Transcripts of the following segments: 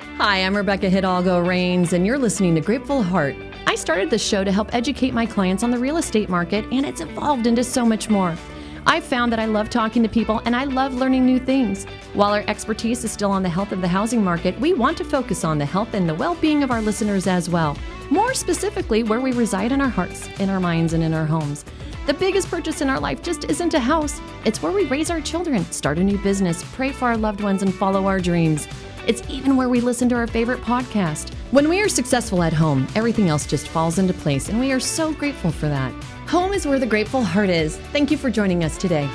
Hi, I'm Rebecca Hidalgo Rains, and you're listening to Grateful Heart. I started this show to help educate my clients on the real estate market, and it's evolved into so much more. I've found that I love talking to people and I love learning new things. While our expertise is still on the health of the housing market, we want to focus on the health and the well being of our listeners as well. More specifically, where we reside in our hearts, in our minds, and in our homes. The biggest purchase in our life just isn't a house, it's where we raise our children, start a new business, pray for our loved ones, and follow our dreams. It's even where we listen to our favorite podcast. When we are successful at home, everything else just falls into place, and we are so grateful for that. Home is where the grateful heart is. Thank you for joining us today.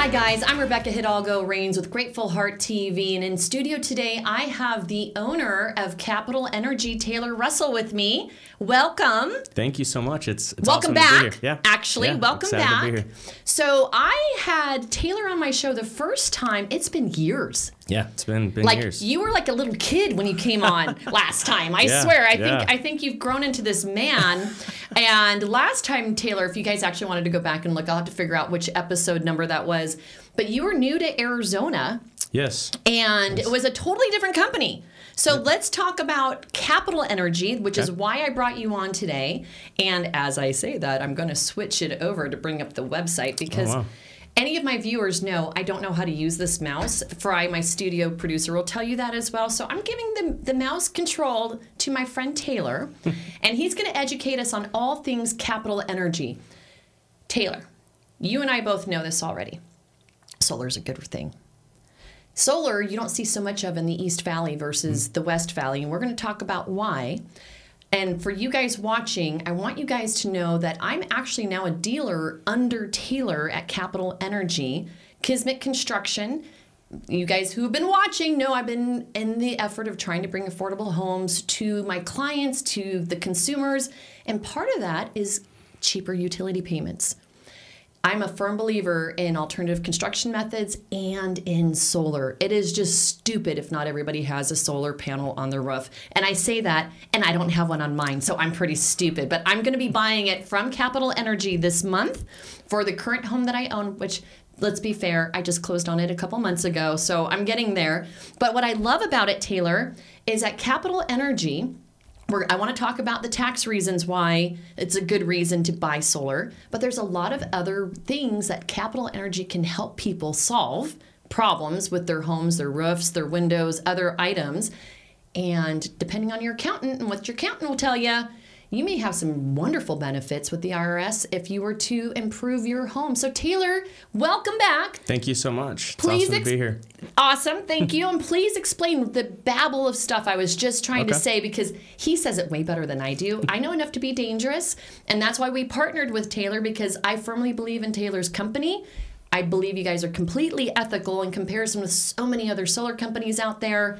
Hi, guys. I'm Rebecca Hidalgo Rains with Grateful Heart TV. And in studio today, I have the owner of Capital Energy, Taylor Russell, with me. Welcome. Thank you so much. It's, it's welcome awesome back. Yeah. Actually, yeah, welcome back. So I had Taylor on my show the first time. It's been years. Yeah, it's been been like years. you were like a little kid when you came on last time. I Yeah, swear. I yeah. think I think you've grown into this man. and last time, Taylor, if you guys actually wanted to go back and look, I'll have to figure out which episode number that was. But you were new to Arizona, yes. and it was a totally different company. So let's talk about Capital Energy, which is why I brought you on today. And as I say that, I'm going to switch it over to bring up the website because Oh, wow. Any of my viewers know I don't know how to use this mouse. Fry, my studio producer, will tell you that as well. So I'm giving the, the mouse control to my friend Taylor, and he's going to educate us on all things Capital Energy. Taylor, you and I both know this already. Solar's a good thing. Solar, you don't see so much of in the East Valley versus hmm. the West Valley, and we're going to talk about why. And for you guys watching, I want you guys to know that I'm actually now a dealer under Taylor at Capital Energy, Kismet Construction. You guys who've been watching know I've been in the effort of trying to bring affordable homes to my clients, to the consumers, and part of that is cheaper utility payments. I'm a firm believer in alternative construction methods and in solar. It is just stupid if not everybody has a solar panel on their roof. And I say that, and I don't have one on mine, so I'm pretty stupid. But I'm going to be buying it from Capital Energy this month for the current home that I own, which let's be fair, I just closed on it a couple months ago, so I'm getting there. But what I love about it, Taylor, is that Capital Energy, we're, I want to talk about the tax reasons why it's a good reason to buy solar, but there's a lot of other things that Capital Energy can help people solve problems with their homes, their roofs, their windows, other items. And depending on your accountant and what your accountant will tell you, you may have some wonderful benefits with the IRS if you were to improve your home. So, Taylor, welcome back. Thank you so much. It's Please awesome ex- to be here. Awesome, thank you. And please explain the babble of stuff I was just trying to say because he says it way better than I do. I know enough to be dangerous, and that's why we partnered with Taylor because I firmly believe in Taylor's company. I believe you guys are completely ethical in comparison with so many other solar companies out there.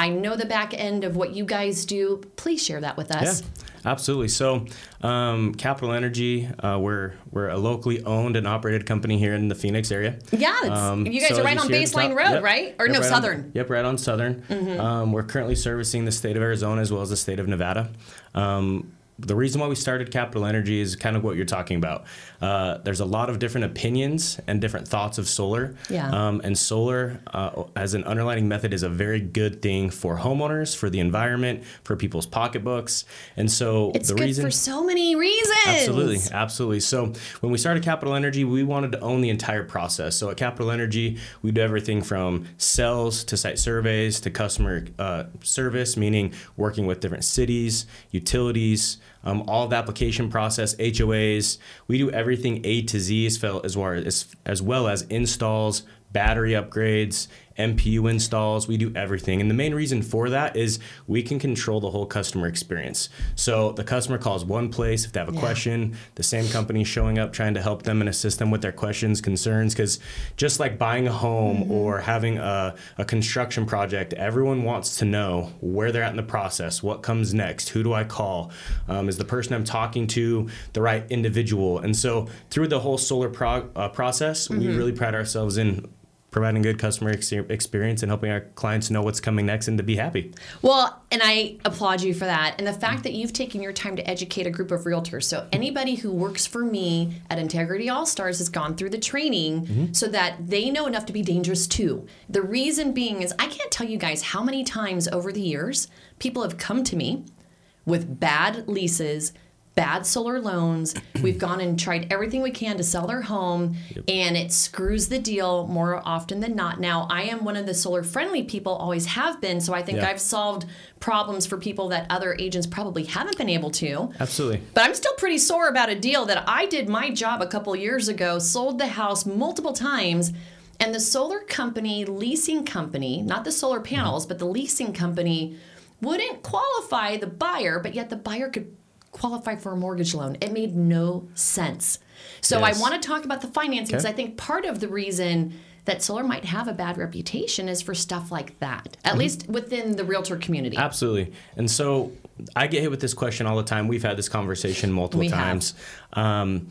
I know the back end of what you guys do. Please share that with us. Yeah, absolutely. So, um, Capital Energy, uh, we're we're a locally owned and operated company here in the Phoenix area. Yeah, Um, you guys so are right on you see at the Baseline Road, yep, right? Or yep, no, right Southern. Mm-hmm. yep, right on Southern. Um, we're currently servicing the state of Arizona as well as the state of Nevada. Um, the reason why we started Capital Energy is kind of what you're talking about. Uh, there's a lot of different opinions and different thoughts of solar. Yeah. Um, and solar, uh, as an underlining method, is a very good thing for homeowners, for the environment, for people's pocketbooks. And so It's the good reason for so many reasons. Absolutely, absolutely. So when we started Capital Energy, we wanted to own the entire process. So at Capital Energy, we do everything from sales to site surveys to customer uh, service, meaning working with different cities, utilities, um, all of the application process, HOAs. We do everything A to Z as well as, as well as installs, battery upgrades, MPU installs. We do everything. And the main reason for that is we can control the whole customer experience. So the customer calls one place if they have a Yeah. question, the same company showing up trying to help them and assist them with their questions, concerns. Because just like buying a home or having a, a construction project, everyone wants to know where they're at in the process, what comes next, who do I call, um, is the person I'm talking to the right individual. And so through the whole solar prog- uh, process, we really pride ourselves in providing good customer ex- experience and helping our clients know what's coming next and to be happy. Well, and I applaud you for that. And the fact that you've taken your time to educate a group of realtors. So anybody who works for me at Integrity All Stars has gone through the training Mm-hmm. so that they know enough to be dangerous too. The reason being is I can't tell you guys how many times over the years people have come to me with bad leases, bad solar loans. We've gone and tried everything we can to sell their home, and it screws the deal more often than not. Now, I am one of the solar friendly people, always have been, so I think. I've solved problems for people that other agents probably haven't been able to. Absolutely. But I'm still pretty sore about a deal that I did my job a couple years ago, sold the house multiple times, and the solar company, leasing company, not the solar mm-hmm. panels, but the leasing company wouldn't qualify the buyer, but yet the buyer could qualify for a mortgage loan. It made no sense. So Yes. I want to talk about the financing because Okay. I think part of the reason that solar might have a bad reputation is for stuff like that, Mm-hmm. at least within the realtor community. Absolutely. And so I get hit with this question all the time. We've had this conversation multiple We have. times. Um,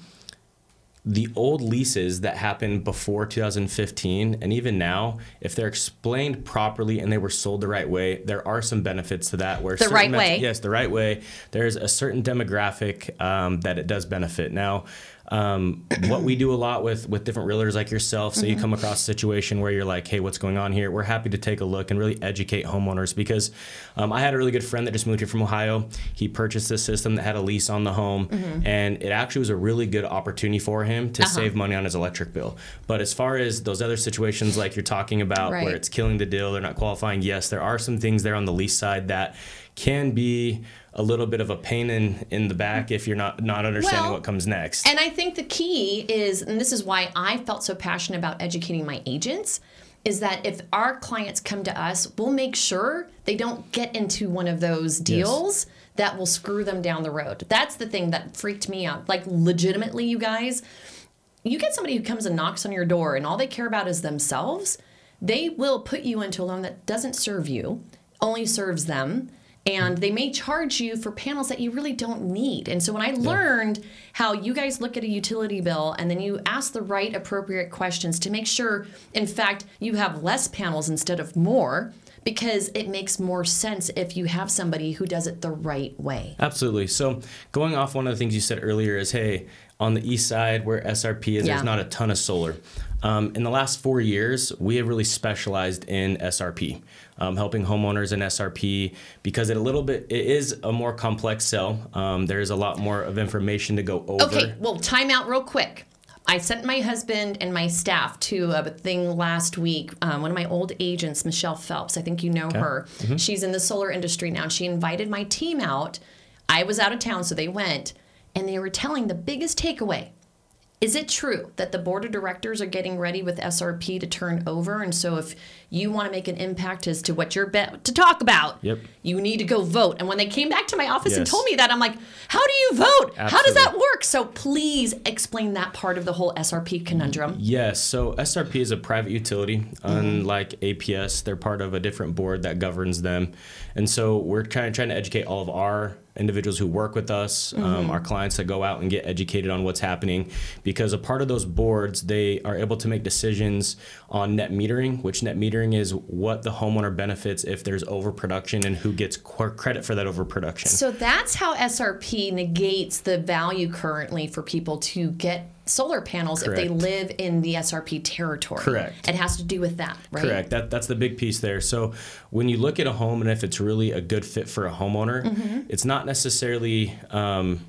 the old leases that happened before 2015 and even now, if they're explained properly and they were sold the right way, there are some benefits to that. Where The right met- way. yes, the right way. There's a certain demographic um, that it does benefit. Now, um, what we do a lot with with different realtors like yourself, so you Mm-hmm. come across a situation where you're like, hey, what's going on here? We're happy to take a look and really educate homeowners because um, I had a really good friend that just moved here from Ohio. He purchased this system that had a lease on the home, Mm-hmm. and it actually was a really good opportunity for him to Uh-huh. save money on his electric bill. But as far as those other situations like you're talking about, Right. where it's killing the deal, they're not qualifying. Yes, there are some things there on the lease side that can be a little bit of a pain in in the back if you're not not understanding Well, what comes next. And I think the key is, and this is why I felt so passionate about educating my agents, is that if our clients come to us, we'll make sure they don't get into one of those deals that will screw them down the road. That's the thing that freaked me out. Like, legitimately, you guys, you get somebody who comes and knocks on your door and all they care about is themselves, they will put you into a loan that doesn't serve you, only serves them. And they may charge you for panels that you really don't need. And so when I learned how you guys look at a utility bill and then you ask the right appropriate questions to make sure, in fact, you have less panels instead of more, because it makes more sense if you have somebody who does it the right way. Absolutely. So going off one of the things you said earlier is, hey, on the east side where SRP is, Yeah. there's not a ton of solar. Um, in the last four years, we have really specialized in SRP, um, helping homeowners in SRP because it a little bit it is a more complex sell. Um, there's a lot more of information to go over. Okay, well, time out real quick. I sent my husband and my staff to a thing last week. Um, one of my old agents, Michelle Phelps, I think you know her. She's in the solar industry now. She invited my team out. I was out of town, so they went, and they were telling the biggest takeaway. Is it true that the board of directors are getting ready with SRP to turn over? And so, if you want to make an impact as to what you're about to talk about, Yep. you need to go vote. And when they came back to my office and told me that, I'm like, how do you vote? How does that work? So please explain that part of the whole SRP conundrum. Yes, so SRP is a private utility. Unlike APS, they're part of a different board that governs them, and so we're trying trying to educate all of our individuals who work with us, um, our clients that go out and get educated on what's happening, because a part of those boards they are able to make decisions on net metering, which net metering is what the homeowner benefits if there's overproduction and who gets qu- credit for that overproduction. So that's how SRP negates the value currently for people to get solar panels if they live in the SRP territory. Correct. It has to do with that, right? Correct. That that's the big piece there. So when you look at a home and if it's really a good fit for a homeowner, Mm-hmm. it's not necessarily. Um,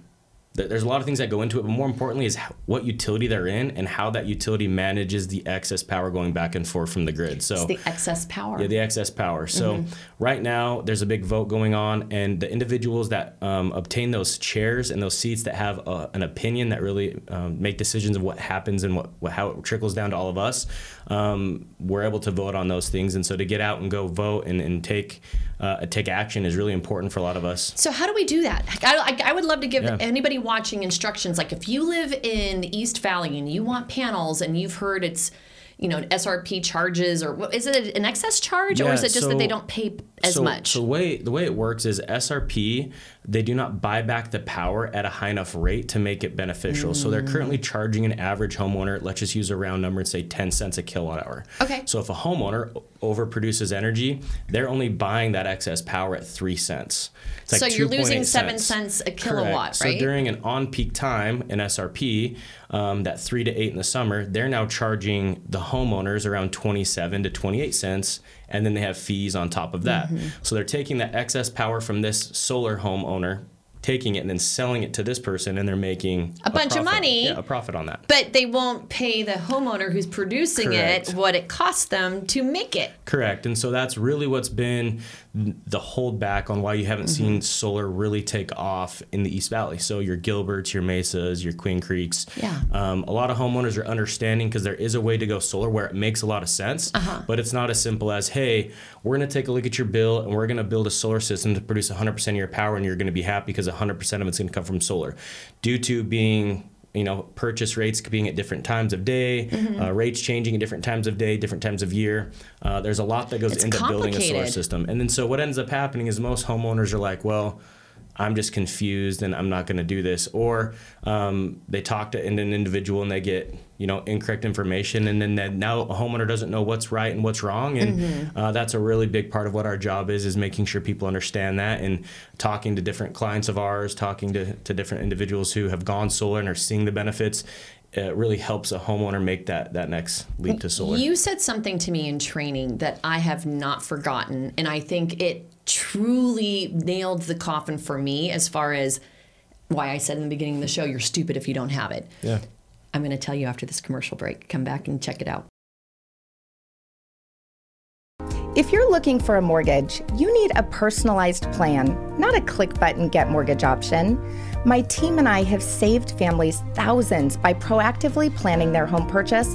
there's a lot of things that go into it, but more importantly is what utility they're in and how that utility manages the excess power going back and forth from the grid. So It's the excess power. yeah, the excess power. So Mm-hmm. right now, there's a big vote going on, and the individuals that um, obtain those chairs and those seats that have uh, an opinion that really um, make decisions of what happens and what, what how it trickles down to all of us, um, we're able to vote on those things. And so to get out and go vote and, and take uh, take action is really important for a lot of us. So how do we do that? I, I, I would love to give Yeah. anybody watching instructions. Like if you live in the East Valley and you want panels and you've heard it's, you know, SRP charges or is it an excess charge or is it just that they don't pay as so, much? So the way the way it works is SRP they do not buy back the power at a high enough rate to make it beneficial. Mm. So they're currently mm. charging an average homeowner, let's just use a round number and say 10 cents a kilowatt hour. Okay. So if a homeowner overproduces energy, they're only buying that excess power at three cents. Like so you're losing seven cents, cents a kilowatt, Correct. right? So during an on-peak time in SRP, um, that three to eight in the summer, they're now charging the homeowners around 27 to 28 cents, and then they have fees on top of that. Mm-hmm. So they're taking that excess power from this solar homeowner taking it and then selling it to this person and they're making a, a bunch profit. of money. Yeah, a profit on that. But they won't pay the homeowner who's producing Correct. it what it costs them to make it. Correct. And so that's really what's been the holdback on why you haven't mm-hmm. seen solar really take off in the East Valley. So your Gilberts, your Mesas, your Queen Creeks. Yeah. Um, a lot of homeowners are understanding because there is a way to go solar where it makes a lot of sense, uh-huh. but it's not as simple as, hey, we're going to take a look at your bill and we're going to build a solar system to produce 100% of your power and you're going to be happy because 100% of it's going to come from solar. Due to being you know purchase rates being at different times of day mm-hmm. uh, rates changing at different times of day different times of year. Uh, there's a lot that goes it's into building a solar system. And then so what ends up happening is most homeowners are like well I'm just confused and I'm not going to do this. Or um, they talk to an individual and they get you know incorrect information, and then that now a homeowner doesn't know what's right and what's wrong, and mm-hmm. uh, that's a really big part of what our job is is making sure people understand that and talking to different clients of ours, talking to, to different individuals who have gone solar and are seeing the benefits it really helps a homeowner make that that next leap to solar. You said something to me in training that I have not forgotten, and I think it truly nailed the coffin for me as far as why I said in the beginning of the show, you're stupid if you don't have it. Yeah. I'm going to tell you after this commercial break. Come back and check it out. If you're looking for a mortgage, you need a personalized plan, not a click button get mortgage option. My team and I have saved families thousands by proactively planning their home purchase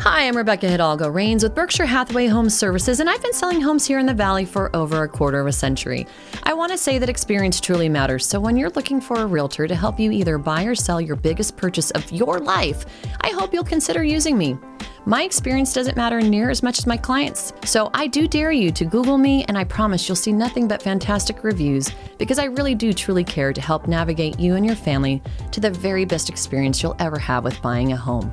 Hi, I'm Rebecca Hidalgo Rains with Berkshire Hathaway Home Services, and I've been selling homes here in the Valley for over a quarter of a century. I want to say that experience truly matters, so when you're looking for a realtor to help you either buy or sell your biggest purchase of your life, I hope you'll consider using me. My experience doesn't matter near as much as my clients, so I do dare you to Google me, and I promise you'll see nothing but fantastic reviews because I really do truly care to help navigate you and your family to the very best experience you'll ever have with buying a home.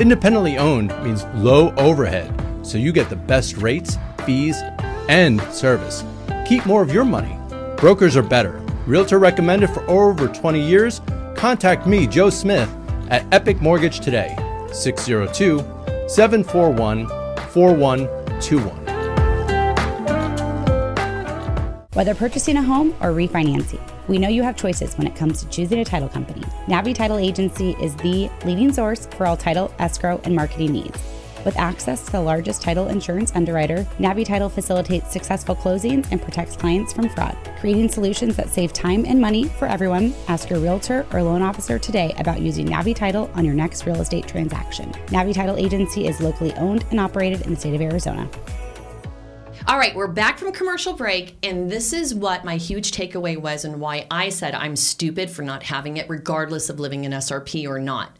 Independently owned means low overhead, so you get the best rates, fees, and service. Keep more of your money. Brokers are better. Realtor recommended for over 20 years? Contact me, Joe Smith, at Epic Mortgage today, 602 741 4121. Whether purchasing a home or refinancing, we know you have choices when it comes to choosing a title company. Navi Title Agency is the leading source for all title, escrow, and marketing needs. With access to the largest title insurance underwriter, Navi Title facilitates successful closings and protects clients from fraud. Creating solutions that save time and money for everyone, ask your realtor or loan officer today about using Navi Title on your next real estate transaction. Navi Title Agency is locally owned and operated in the state of Arizona. All right, we're back from commercial break, and this is what my huge takeaway was and why I said I'm stupid for not having it, regardless of living in SRP or not.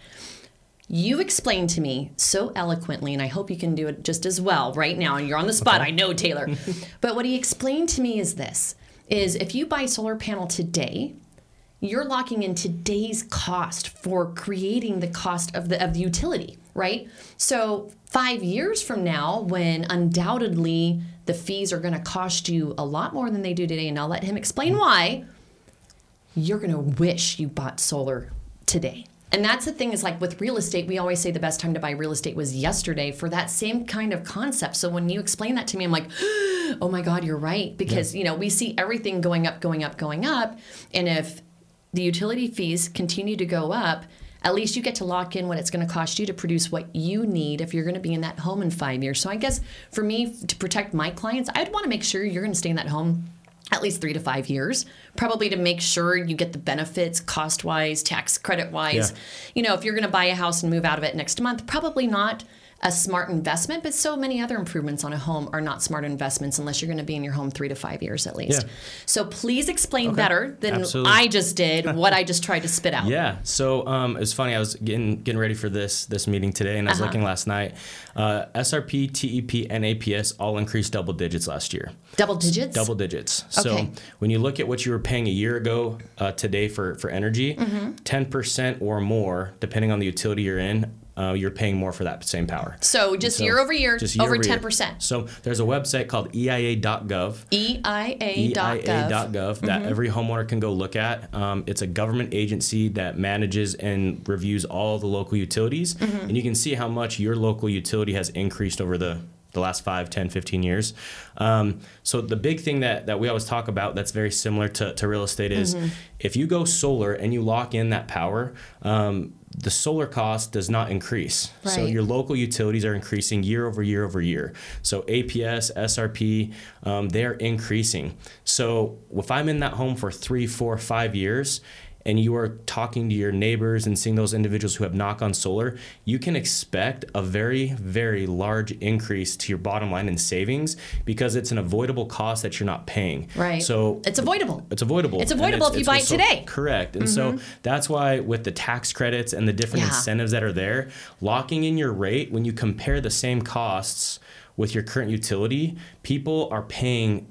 You explained to me so eloquently, and I hope you can do it just as well right now. And you're on the spot, okay. I know, Taylor. but what he explained to me is this is if you buy solar panel today, you're locking in today's cost for creating the cost of the of the utility, right? So 5 years from now when undoubtedly the fees are going to cost you a lot more than they do today and I'll let him explain why. you're going to wish you bought solar today. And that's the thing is like with real estate, we always say the best time to buy real estate was yesterday for that same kind of concept. So when you explain that to me, I'm like, oh my God, you're right. Because, you know, we see everything going up, going up, going up. And if the utility fees continue to go up, at least you get to lock in what it's going to cost you to produce what you need if you're going to be in that home in five years. So I guess for me, to protect my clients, I'd want to make sure you're going to stay in that home at least three to five years, probably to make sure you get the benefits cost wise, tax credit wise. Yeah. You know, if you're going to buy a house and move out of it next month, probably not a smart investment, but so many other improvements on a home are not smart investments unless you're going to be in your home three to five years at least. Yeah. So please explain better than Absolutely. I just did what I just tried to spit out. Yeah. So um, it's funny. I was getting getting ready for this this meeting today, and I was Uh-huh. looking last night. Uh, SRP, TEP, and APS all increased double digits last year. Double digits? Double digits. Okay. So when you look at what you were paying a year ago uh, today for for energy, Mm-hmm. 10 percent or more, depending on the utility you're in, uh, you're paying more for that same power. So just So year over year, just year over over 10%. So there's a website called EIA.gov. EIA.gov. EIA.gov that every homeowner can go look at. Um, it's a government agency that manages and reviews all the local utilities. And you can see how much your local utility has increased over the, the last 5, 10, 15 years. Um, so the big thing that, that we always talk about that's very similar to, to real estate is if you go solar and you lock in that power, um, the solar cost does not increase. So your local utilities are increasing year over year over year. So APS, SRP, um, they're increasing. So if I'm in that home for three, four, five years, and you are talking to your neighbors and seeing those individuals who have knock on solar, you can expect a very, very large increase to your bottom line in savings because it's an avoidable cost that you're not paying. Right. So It's avoidable. it's avoidable. It's avoidable if you buy it sol- today. Mm-hmm. Correct. And so that's why with the tax credits and the different Yeah. incentives that are there, locking in your rate when you compare the same costs with your current utility, people are paying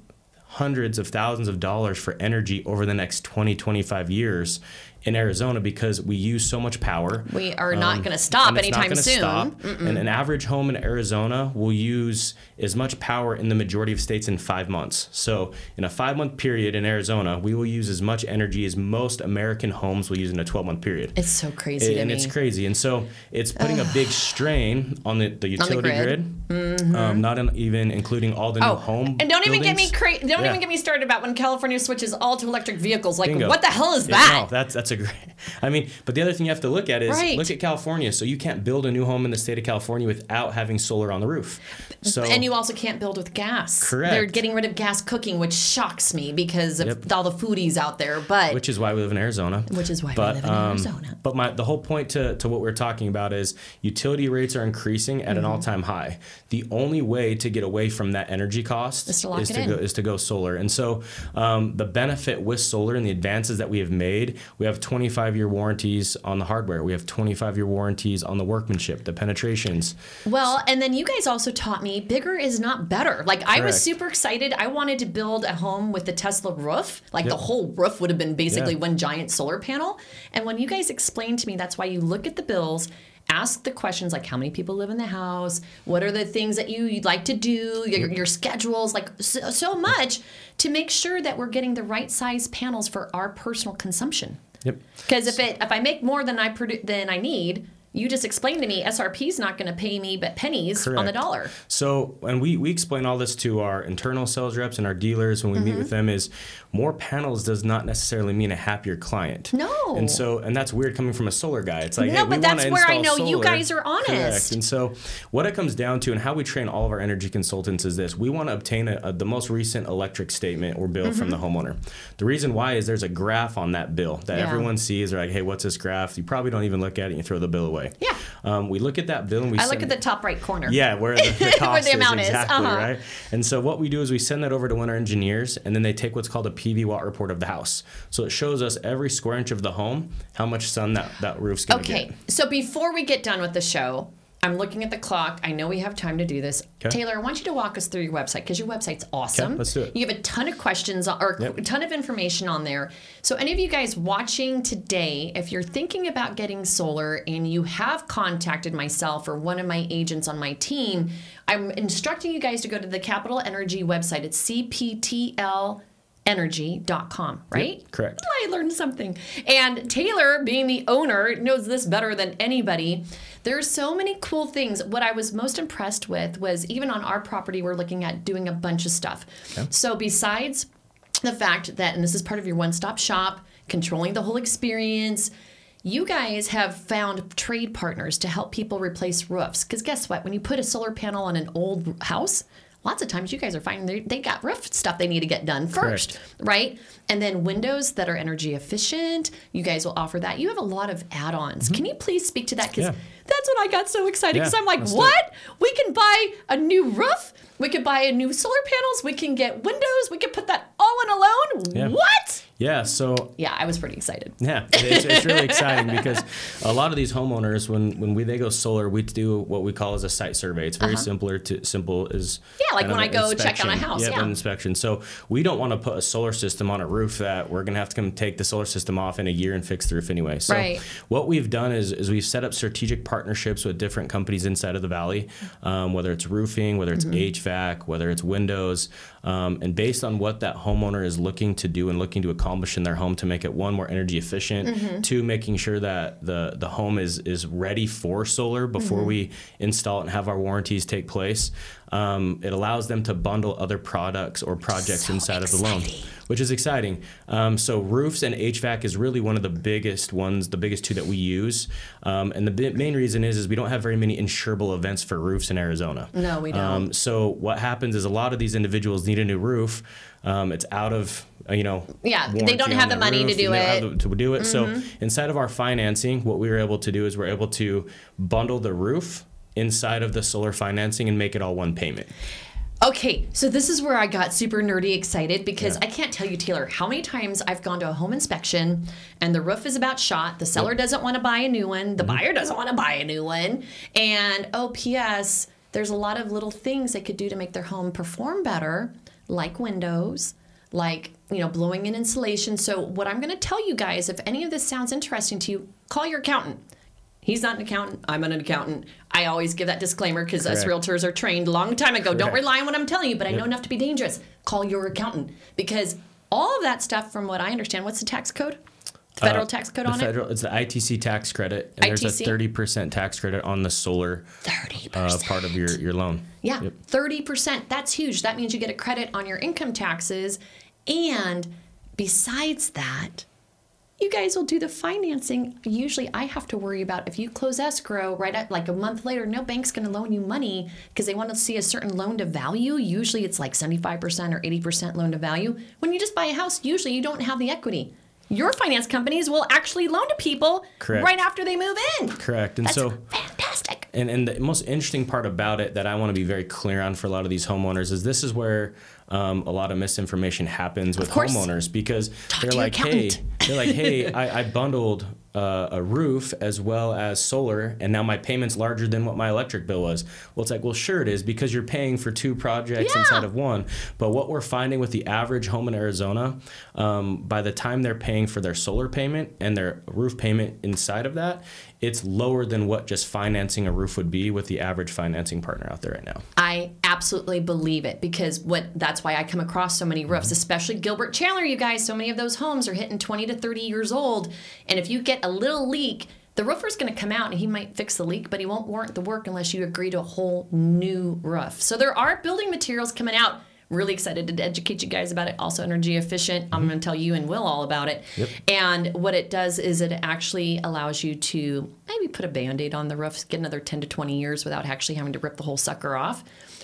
hundreds of thousands of dollars for energy over the next 20, 25 years in Arizona because we use so much power. We are not going to stop Um, and it's not anytime soon. Stop. And an average home in Arizona will use as much power in the majority of states in five months. So, in a five month period in Arizona, we will use as much energy as most American homes will use in a 12 month period. It's so crazy to and me. it's crazy. And so, it's putting a big strain on the, the utility grid. Mm-hmm. um, not in, even including all the new Oh, home. and don't even get me cra- don't Yeah. even get me started about when California switches all to electric vehicles. Like, Bingo. what the hell is Yeah, that? no, that's that's great. I mean, but the other thing you have to look at is Right. look at California. So you can't build a new home in the state of California without having solar on the roof. So and you also can't build with gas. Correct. They're getting rid of gas cooking, which shocks me because of Yep. all the foodies out there. But which is why we live in Arizona. Which is why we but, live in um, Arizona. But my the whole point to, to what we're talking about is utility rates are increasing at Mm-hmm. an all time high. The only way to get away from that energy cost Is to it to go is to go solar. And so um, the benefit with solar and the advances that we have made, we have 25 year warranties on the hardware. We have 25 year warranties on the workmanship, the penetrations. Well, and then you guys also taught me bigger is not better. Like I was super excited. I wanted to build a home with the Tesla roof. Like the whole roof would have been basically Yeah. one giant solar panel. And when you guys explained to me that's why you look at the bills, ask the questions like how many people live in the house, what are the things that you, you'd like to do, your, your schedules, like so, so much to make sure that we're getting the right size panels for our personal consumption. Yep. Because if it if I make more than I produ- than I need, you just explained to me SRP is not going to pay me but pennies on the Correct. dollar. So, and we, we explain all this to our internal sales reps and our dealers when we Mm-hmm. meet with them is more panels does not necessarily mean a happier client. No. And so, and that's weird coming from a solar guy. It's like, No, hey, but that's where I know you guys are honest. Correct. And so, what it comes down to and how we train all of our energy consultants is this: we want to obtain a, a, the most recent electric statement or bill from the homeowner. The reason why is there's a graph on that bill that Mm-hmm. Yeah. everyone sees. They're like, hey, what's this graph? You probably don't even look at it. and You throw the bill away. Yeah. Um, we look at that bill and we I look at the top right corner. yeah, where the, the Where cost the amount is is, exactly uh-huh. right. And so what we do is we send that over to one of our engineers, and then they take what's called a PV watt report of the house. So it shows us every square inch of the home how much sun that that roof's gonna Okay, get. so before we get done with the show, I'm looking at the clock. I know we have time to do this. Okay. Taylor, I want you to walk us through your website because your website's awesome. let's do it. You have a ton of questions uh, or Yep. a ton of information on there. So, any of you guys watching today, if you're thinking about getting solar and you have contacted myself or one of my agents on my team, I'm instructing you guys to go to the Capital Energy website. It's CPTL energy.com, right? correct. Oh, I learned something. And Taylor, being the owner, knows this better than anybody. There's so many cool things. What I was most impressed with was even on our property, we're looking at doing a bunch of stuff. So besides the fact that, and this is part of your one-stop shop, controlling the whole experience. You guys have found trade partners to help people replace roofs. Because guess what? When you put a solar panel on an old house, lots of times you guys are finding they, they got roof stuff they need to get done first, right? And then windows that are energy efficient, you guys will offer that. You have a lot of add ons. Can you please speak to that? Because Mm-hmm. Yeah. that's when I got so excited because Yeah, I'm like, it. what? We can buy a new roof, we could buy a new solar panels, we can get windows, we could put that all in a loan. Yeah. What? Yeah, so Yeah, I was pretty excited. Yeah, it's, it's really exciting because a lot of these homeowners, when when we they go solar, we do what we call as a site survey. It's very simpler to simple as Uh-huh. Yeah, like when I go check on a house, Yep, yeah. an inspection. So we don't want to put a solar system on a roof that we're gonna have to come take the solar system off in a year and fix the roof anyway. So Right. what we've done is is we've set up strategic partnerships with different companies inside of the valley, um, whether it's roofing, whether it's Mm-hmm. HVAC, whether it's windows, um, and based on what that homeowner is looking to do and looking to accomplish in their home to make it one more energy efficient, Mm-hmm. two making sure that the the home is is ready for solar before Mm-hmm. we install it and have our warranties take place. Um, it allows them to bundle other products or projects So inside of the loan which is exciting. Um, so roofs and HVAC is really one of the biggest ones, the biggest two that we use. Um, and the bi- main reason is is we don't have very many insurable events for roofs in Arizona. No, we don't. Um, so what happens is a lot of these individuals need a new roof. Um, it's out of uh, you know Yeah, they don't have the money to roof, do they don't it. Mm-hmm. to do it. So inside of our financing, what we were able to do is we're able to bundle the roof inside of the solar financing and make it all one payment. Okay, so this is where I got super nerdy excited because I can't tell you, Taylor, how many times I've gone to a home inspection and the roof is about shot. The seller doesn't want to buy a new one, the mm-hmm. buyer doesn't want to buy a new one. And oh, P.S., there's a lot of little things they could do to make their home perform better, like windows, like, you know, blowing in insulation. So, what I'm going to tell you guys, if any of this sounds interesting to you, call your accountant. He's not an accountant. I'm an accountant. I always give that disclaimer because us realtors are trained a long time ago. Don't rely on what I'm telling you, but I know enough to be dangerous. Call your accountant because all of that stuff, from what I understand, what's the tax code? The federal Uh, tax code on federal, It's the ITC tax credit, and there's a 30% tax credit on the solar it? Uh, part of your, your loan. Yeah, Yep. thirty percent. That's huge. That means you get a credit on your income taxes, and besides that, you guys will do the financing. Usually, I have to worry about if you close escrow right at like a month later. No bank's going to loan you money because they want to see a certain loan to value. Usually, it's like seventy-five percent or eighty percent loan to value. When you just buy a house, usually you don't have the equity. Your finance companies will actually loan to people Correct. right after they move in. Correct. And That's so, fantastic. and, and the most interesting part about it that I want to be very clear on for a lot of these homeowners is this is where um, a lot of misinformation happens with homeowners because they're like, hey, they're like, hey, I, I bundled uh, a roof as well as solar, and now my payment's larger than what my electric bill was. Well, it's like, well, sure it is because you're paying for two projects Yeah. inside of one. But what we're finding with the average home in Arizona, um, by the time they're paying for their solar payment and their roof payment inside of that, it's lower than what just financing a roof would be with the average financing partner out there right now. I absolutely believe it because what that's why I come across so many roofs, especially Gilbert Chandler, you guys. So many of those homes are hitting 20 to 30 years old. And if you get a little leak, the roofer's going to come out and he might fix the leak, but he won't warrant the work unless you agree to a whole new roof. So there are building materials coming out. Really excited to educate you guys about it. Also, energy efficient. I'm going to tell you and Will all about it. And what it does is it actually allows you to maybe put a band aid on the roof, get another 10 to 20 years without actually having to rip the whole sucker off.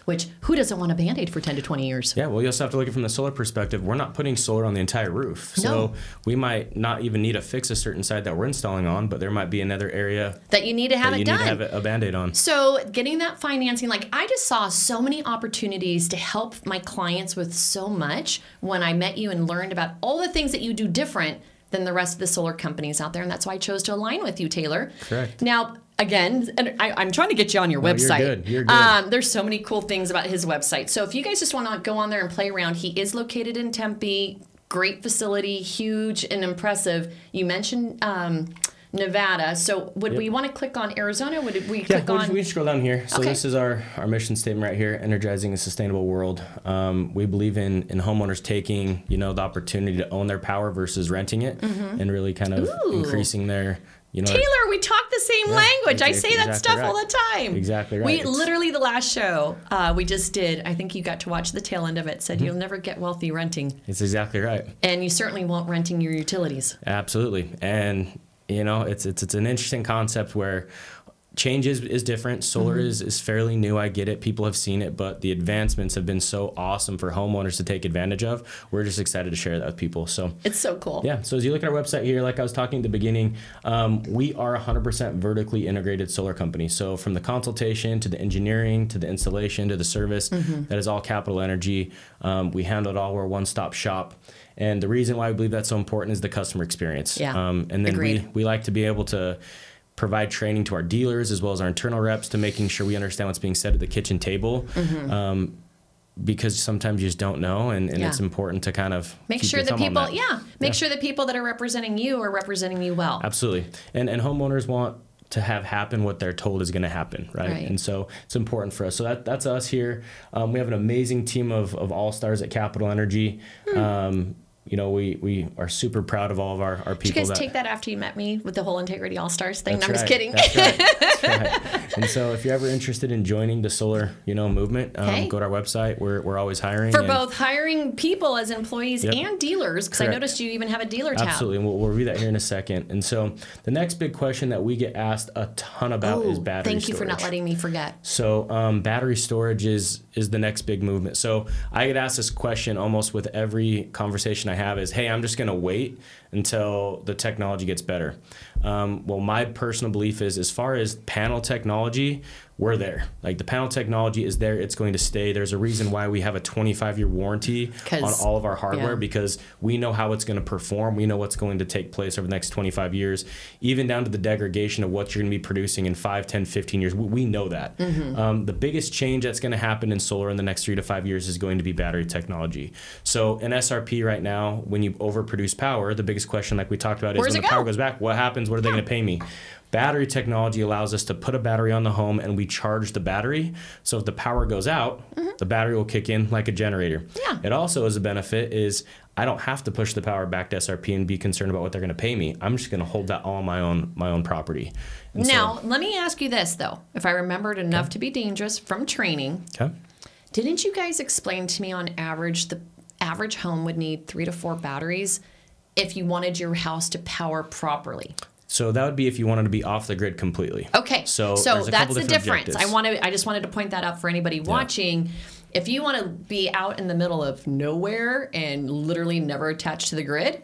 Which, who doesn't want a band aid for 10 to 20 years? Yeah, well, you also have to look at it from the solar perspective. We're not putting solar on the entire roof. No. So we might not even need to fix a certain side that we're installing on, but there might be another area That you need to have it you done. need to have a, a band aid on. So, getting that financing, like I just saw so many opportunities to help my clients with so much when I met you and learned about all the things that you do different than the rest of the solar companies out there. And that's why I chose to align with you, Taylor. Correct. Now, again, and I, I'm trying to get you on your No, you're website. good. You're good. Um, there's so many cool things about his website. So, if you guys just want to go on there and play around, he is located in Tempe. Great facility, huge and impressive. You mentioned um, Nevada. So would we want to click on Arizona? Would we Yeah, click we'll on? just, we scroll down here. So Okay. this is our, our mission statement right here: energizing a sustainable world. Um, we believe in in homeowners taking you know the opportunity to own their power versus renting it, and really kind of Mm-hmm. Ooh. increasing their you know. Taylor, we talk the same language. I exactly- say that exactly stuff all the time. Exactly right. We It's- literally the last show uh, we just did. I think you got to watch the tail end of it. Mm-hmm. Said you'll never get wealthy renting, It's exactly right. and you certainly won't renting your utilities. Absolutely, and you know it's it's it's an interesting concept where change is, is different. Solar Mm-hmm. is is fairly new. I get it. People have seen it, but the advancements have been so awesome for homeowners to take advantage of. We're just excited to share that with people. So. It's so cool. Yeah, so as you look at our website here, like I was talking at the beginning, um, we are a 100% vertically integrated solar company. So from the consultation to the engineering to the installation to the service, Mm-hmm. that is all Capital Energy. Um, we handle it all. We're a one-stop shop. And the reason why we believe that's so important is the customer experience. Yeah, Um, and then we, we like to be able to provide training to our dealers as well as our internal reps to making sure we understand what's being said at the kitchen table. Um, because sometimes you just don't know, and, and Mm-hmm. Yeah. it's important to kind of Make sure the people, that. yeah, make Yeah. sure the people that are representing you are representing you well. Absolutely. And and homeowners want to have happen what they're told is going to happen, right? Right. And so it's important for us. So that that's us here. Um, we have an amazing team of, of all stars at Capital Energy. Hmm. Um, you know, we, we are super proud of all of our, our Did you people guys that take that after you met me with the whole Integrity All Stars thing? That's I'm just kidding. That's right. That's right. And so, if you're ever interested in joining the solar, you know, movement, um, Okay. go to our website. We're, we're always hiring For and- both hiring people as employees Yep. and dealers, because I noticed you even have a dealer tab. Absolutely, and we'll, we'll review that here in a second. And so, the next big question that we get asked a ton about is Ooh, battery thank you for not letting me forget. So um, battery storage is is the next big movement. So I get asked this question almost with every conversation I have: is Hey, I'm just going to wait until the technology gets better. Um, well, my personal belief is, as far as panel technology, we're there. Like the panel technology is there; it's going to stay. There's a reason why we have a 25 year warranty on all of our hardware yeah. because we know how it's going to perform. We know what's going to take place over the next 25 years, even down to the degradation of what you're going to be producing in 5, 10, 15 years. We, know that. Mm-hmm. Um, the biggest change that's going to happen in solar in the next three to five years is going to be battery technology. So, in SRP right now, when you overproduce power, the biggest question, like we talked about, is Where's when the power goes back, what happens? What are they going to pay me? Battery technology allows us to put a battery on the home and we charge the battery. So if the power goes out, the battery will kick in like a generator. Mm-hmm. Yeah. It also is a benefit is I don't have to push the power back to SRP and be concerned about what they're going to pay me. I'm just going to hold that all on my own my own property. And so- Now, let me ask you this though. If I remembered enough to be dangerous from training, okay. didn't you guys explain to me on average the average home would need three to four batteries if you wanted your house to power properly? So that would be if you wanted to be off the grid completely. Okay. So, so a that's the difference. I objectives. wanted I just wanted to point that out for anybody watching. If you want to be out in the middle of nowhere and literally never attached to the grid,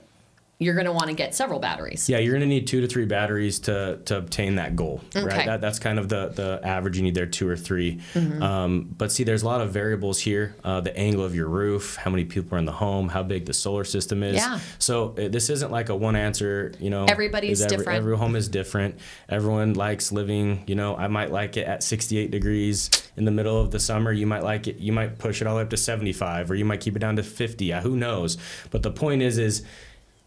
you're going to want to get several batteries. Yeah, you're going to need two to three batteries to, to obtain that goal, Okay. right? That, that's kind of the, the average. You need there two or 3 Um, but see, there's a lot of variables here: uh, the angle of your roof, how many people are in the home, how big the solar system is. Yeah. So uh, this isn't like a one answer. You know, Everybody's is different. Every home is different. Everyone likes living. You know, I might like it at 68 degrees in the middle of the summer. You might like it. You might push it all the way up to 75, or you might keep it down to 50. Uh, who knows? But the point is, is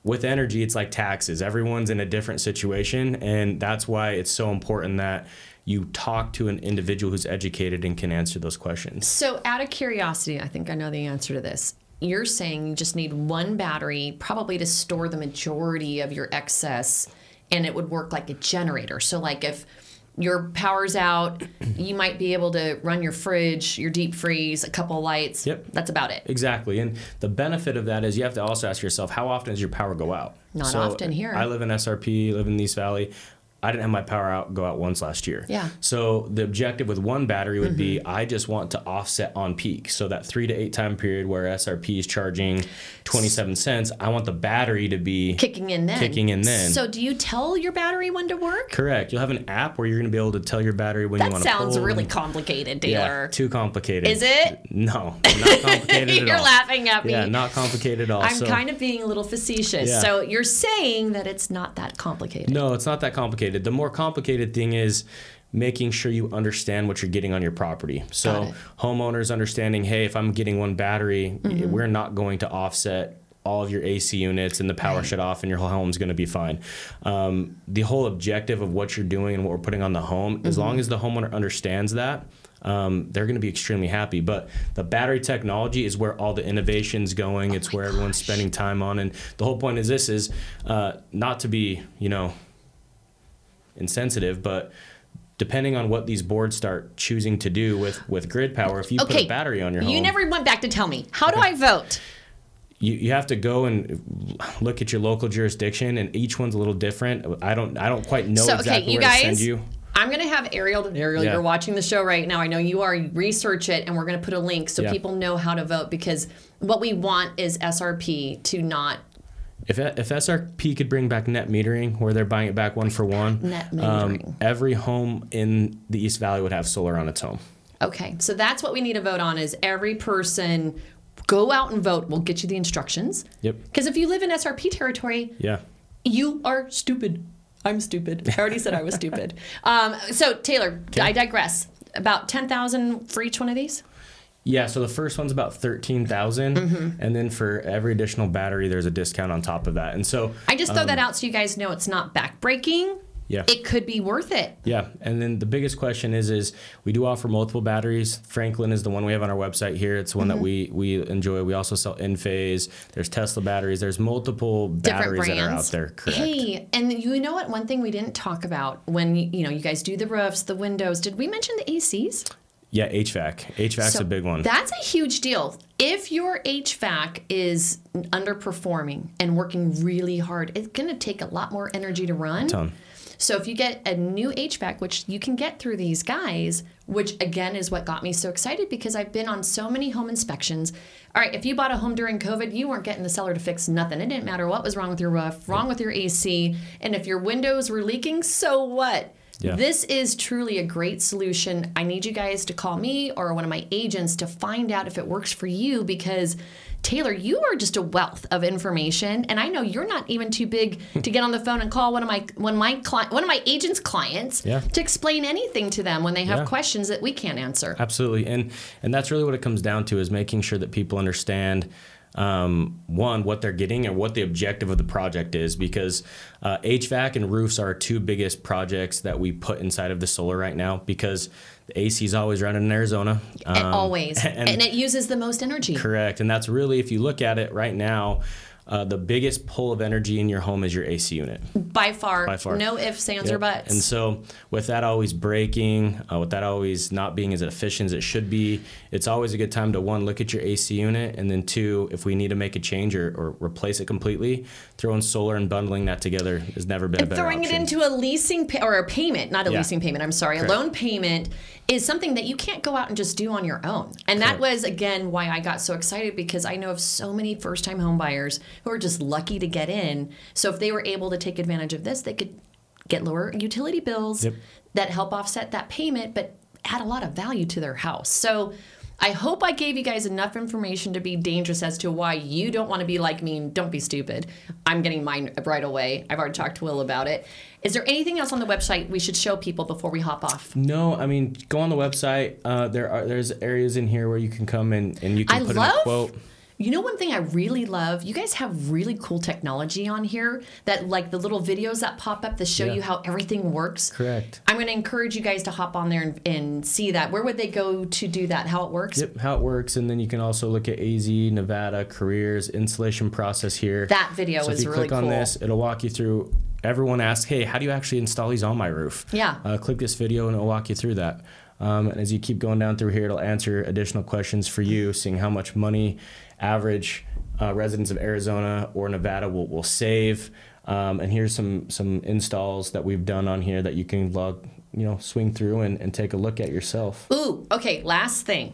with energy, it's like taxes. Everyone's in a different situation, and that's why it's so important that you talk to an individual who's educated and can answer those questions. So, out of curiosity, I think I know the answer to this. You're saying you just need one battery, probably to store the majority of your excess, and it would work like a generator. So, like if your power's out, you might be able to run your fridge, your deep freeze, a couple lights. Yep. That's about it. Exactly. And the benefit of that is you have to also ask yourself, how often does your power go out? Not often here. I live in SRP, live in the East Valley. I didn't have my power out go out once last year. Yeah. So the objective with one battery would be mm-hmm. I just want to offset on peak. So that three to eight time period where SRP is charging 27 cents, I want the battery to be Kicking in then. Kicking in then. So, do you tell your battery when to work? Correct. You'll have an app where you're going to be able to tell your battery when you want to That sounds really complicated, yeah, Taylor. too complicated. Is it? No, not complicated at You're all. laughing at me. Yeah, not complicated at all. I'm So- kind of being a little facetious. Yeah. So, you're saying that it's not that complicated. No, it's not that complicated. The more complicated thing is making sure you understand what you're getting on your property. So homeowners understanding, hey, if I'm getting one battery, Mm-hmm. we're not going to offset all of your AC units and the power Right. shut off and your whole home's going to be fine. Um, the whole objective of what you're doing and what we're putting on the home, as Mm-hmm. long as the homeowner understands that, um, they're going to be extremely happy. But the battery technology is where all the innovation's going. it's where everyone's spending time on. And the whole point is this is uh, not to be, you know, insensitive, but depending on what these boards start choosing to do with, with grid power, if you put a battery on your home. You never went back to tell me. How do I vote? you, you have to go and look at your local jurisdiction, and each one's a little different. I don't I don't quite know so exactly okay, you where to send guys. you. I'm gonna have Ariel. Ariel, Yeah. you're watching the show right now. I know you are. Research it, and we're gonna put a link so Yeah. people know how to vote because what we want is SRP to not If, if SRP could bring back net metering, where they're buying it back one for one, Net um, metering. every home in the East Valley would have solar on its home. Okay, so that's what we need to vote on is every person go out and vote. We'll get you the instructions. Yep. Because if you live in SRP territory, Yeah. you are stupid. I'm stupid. I already said I was stupid. Um, so Taylor, I digress. About ten thousand for each one of these. Yeah, so the first one's about thirteen Mm-hmm. and then for every additional battery, there's a discount on top of that. And so, I just throw that out so you guys know it's not backbreaking. Um, Yeah. It could be worth it. yeah, and then the biggest question is, is we do offer multiple batteries. Franklin is the one we have on our website here. It's one Mm-hmm. that we we enjoy. We also sell Enphase. There's Tesla batteries. There's multiple different batteries that are out there. Correct. Hey, and you know what? One thing we didn't talk about when you know you guys do the roofs, the windows. Did we mention the ACs? Yeah, HVAC. HVAC's So a big one. That's a huge deal. If your HVAC is underperforming and working really hard, it's going to take a lot more energy to run. Ton. So if you get a new HVAC, which you can get through these guys, which again is what got me so excited because I've been on so many home inspections. All right, if you bought a home during COVID, you weren't getting the seller to fix nothing. It didn't matter what was wrong with your roof, wrong with your AC, and if your windows were leaking, so what? Yeah. This is truly a great solution. I need you guys to call me or one of my agents to find out if it works for you because Taylor, you are just a wealth of information, and I know you're not even too big to get on the phone and call one of my one of my cli- one of my agents' clients Yeah. to explain anything to them when they have Yeah. questions that we can't answer. Absolutely, and and that's really what it comes down to is making sure that people understand um, one what they're getting and what the objective of the project is because uh, HVAC and roofs are our two biggest projects that we put inside of the solar right now because the AC is always running in Arizona. Um, always, and- and, it uses the most energy. Correct, and that's really if you look at it right now. Uh, the biggest pull of energy in your home is your AC unit. By far, By far. no ifs, ands, or buts. And so, with that always breaking, uh, with that always not being as efficient as it should be, it's always a good time to one look at your AC unit, and then two, if we need to make a change or, or replace it completely, throwing solar and bundling that together has never been a and better throwing option. it into a leasing pay- or a payment, not a Yeah. leasing payment. I'm sorry, Correct. a loan payment is something that you can't go out and just do on your own. And that was again why I got so excited because I know of so many first-time home buyers who are just lucky to get in. So if they were able to take advantage of this, they could get lower utility bills Yep. that help offset that payment, but add a lot of value to their house. So. I hope I gave you guys enough information to be dangerous as to why you don't want to be like me and don't be stupid. I'm getting mine right away. I've already talked to Will about it. Is there anything else on the website we should show people before we hop off? No, I mean go on the website. Uh, there are there's areas in here where you can come and, and you can I put love. in a quote. You know, one thing I really love, you guys have really cool technology on here that, like the little videos that pop up that show Yeah. you how everything works. Correct. I'm going to encourage you guys to hop on there and, and see that. Where would they go to do that? How it works? Yep, how it works, and then you can also look at AZ, Nevada, careers, installation process here. That video so is if you really click on cool. this, it'll walk you through. Everyone asks, "Hey, how do you actually install these on my roof?" Yeah. Uh, click this video, and it'll walk you through that. Um, and as you keep going down through here, it'll answer additional questions for you, seeing how much money average uh, residents of Arizona or Nevada will, will save. Um, and here's some some installs that we've done on here that you can log, you know, swing through and, and take a look at yourself. Ooh, okay, last thing.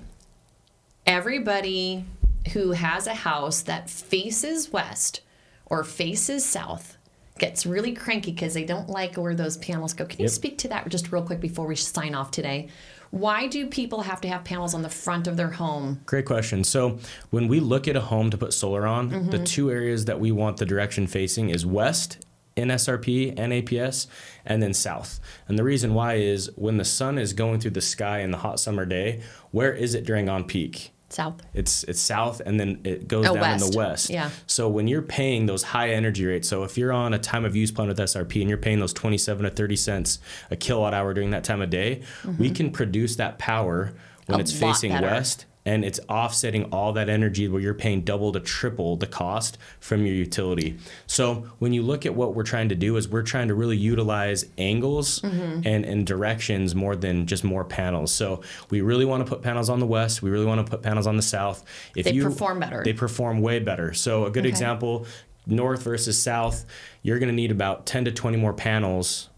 Everybody who has a house that faces west or faces south gets really cranky because they don't like where those panels go. Can you speak to that just real quick before we sign off today? Why do people have to have panels on the front of their home? Great question. So when we look at a home to put solar on, Mm-hmm. the two areas that we want the direction facing is west in SRP and APS, and then south. And the reason why is when the sun is going through the sky in the hot summer day, where is it during on peak? South. It's it's south and then it goes Oh, down in the west. Yeah. So when you're paying those high energy rates, so if you're on a time of use plan with SRP and you're paying those 27 to 30 cents a kilowatt hour during that time of day, we can produce that power when Mm-hmm. A it's facing better. west and it's offsetting all that energy where you're paying double to triple the cost from your utility. So when you look at what we're trying to do is we're trying to really utilize angles Mm-hmm. and, and directions more than just more panels. So we really want to put panels on the west. We really want to put panels on the south. If They you, perform better. They perform way better. So a good Okay. example, north versus south, you're going to need about 10 to 20 more panels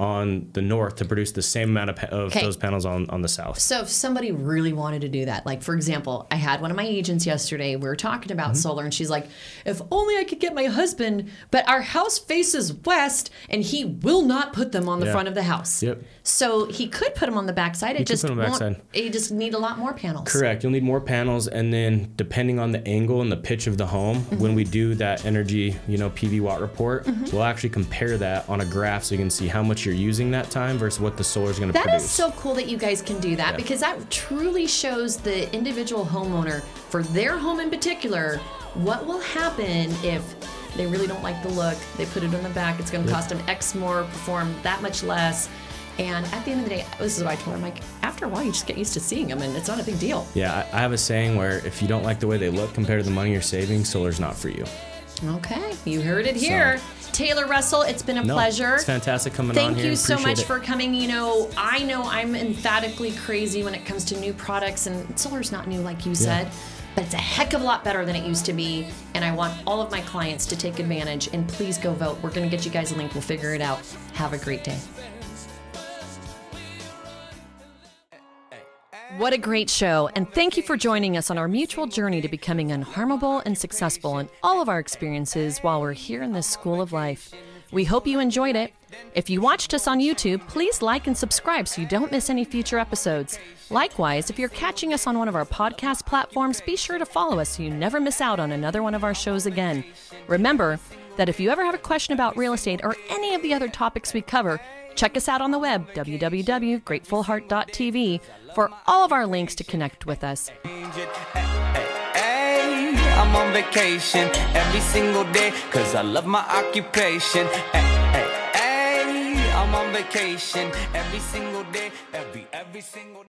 on the north to produce the same amount of, pa- of those panels on, on the south. So if somebody really wanted to do that, like for example, I had one of my agents yesterday. We were talking about Mm-hmm. solar, and she's like, "If only I could get my husband, but our house faces west, and he will not put them on the Yeah. front of the house. Yep. So he could put them on the backside. It could just put 'em on the won't. backside. You just need a lot more panels. Correct. You'll need more panels, and then depending on the angle and the pitch of the home, Mm-hmm. when we do that energy, you know, PV watt report, we'll actually compare that on a graph so you can see how much you're using that time versus what the solar is going to produce. is so cool that you guys can do that Yeah. because that truly shows the individual homeowner for their home in particular what will happen if they really don't like the look. They put it on the back. It's going to cost them X more, perform that much less. And at the end of the day, this is what I told them. Like after a while, you just get used to seeing them, and it's not a big deal. yeah, I, I have a saying where if you don't like the way they look compared to the money you're saving, solar's not for you. Okay, you heard it here. Taylor Russell, it's been a No, pleasure. It's fantastic coming on Thank you so much it. for coming. You know, I know I'm emphatically crazy when it comes to new products, and solar's not new, like you said, but it's a heck of a lot better than it used to be. And I want all of my clients to take advantage. And please go vote. We're going to get you guys a link. We'll figure it out. Have a great day. What a great show, and thank you for joining us on our mutual journey to becoming unharmable and successful in all of our experiences while we're here in this school of life. We hope you enjoyed it. If you watched us on YouTube, please like and subscribe so you don't miss any future episodes. Likewise, if you're catching us on one of our podcast platforms, be sure to follow us so you never miss out on another one of our shows again. Remember that if you ever have a question about real estate or any of the other topics we cover, check us out on the web, www.gratefulheart.tv, for all of our links to connect with us. I'm on vacation every single day cause I love my occupation. Hey, hey, hey, I'm on vacation every single day, every every single day.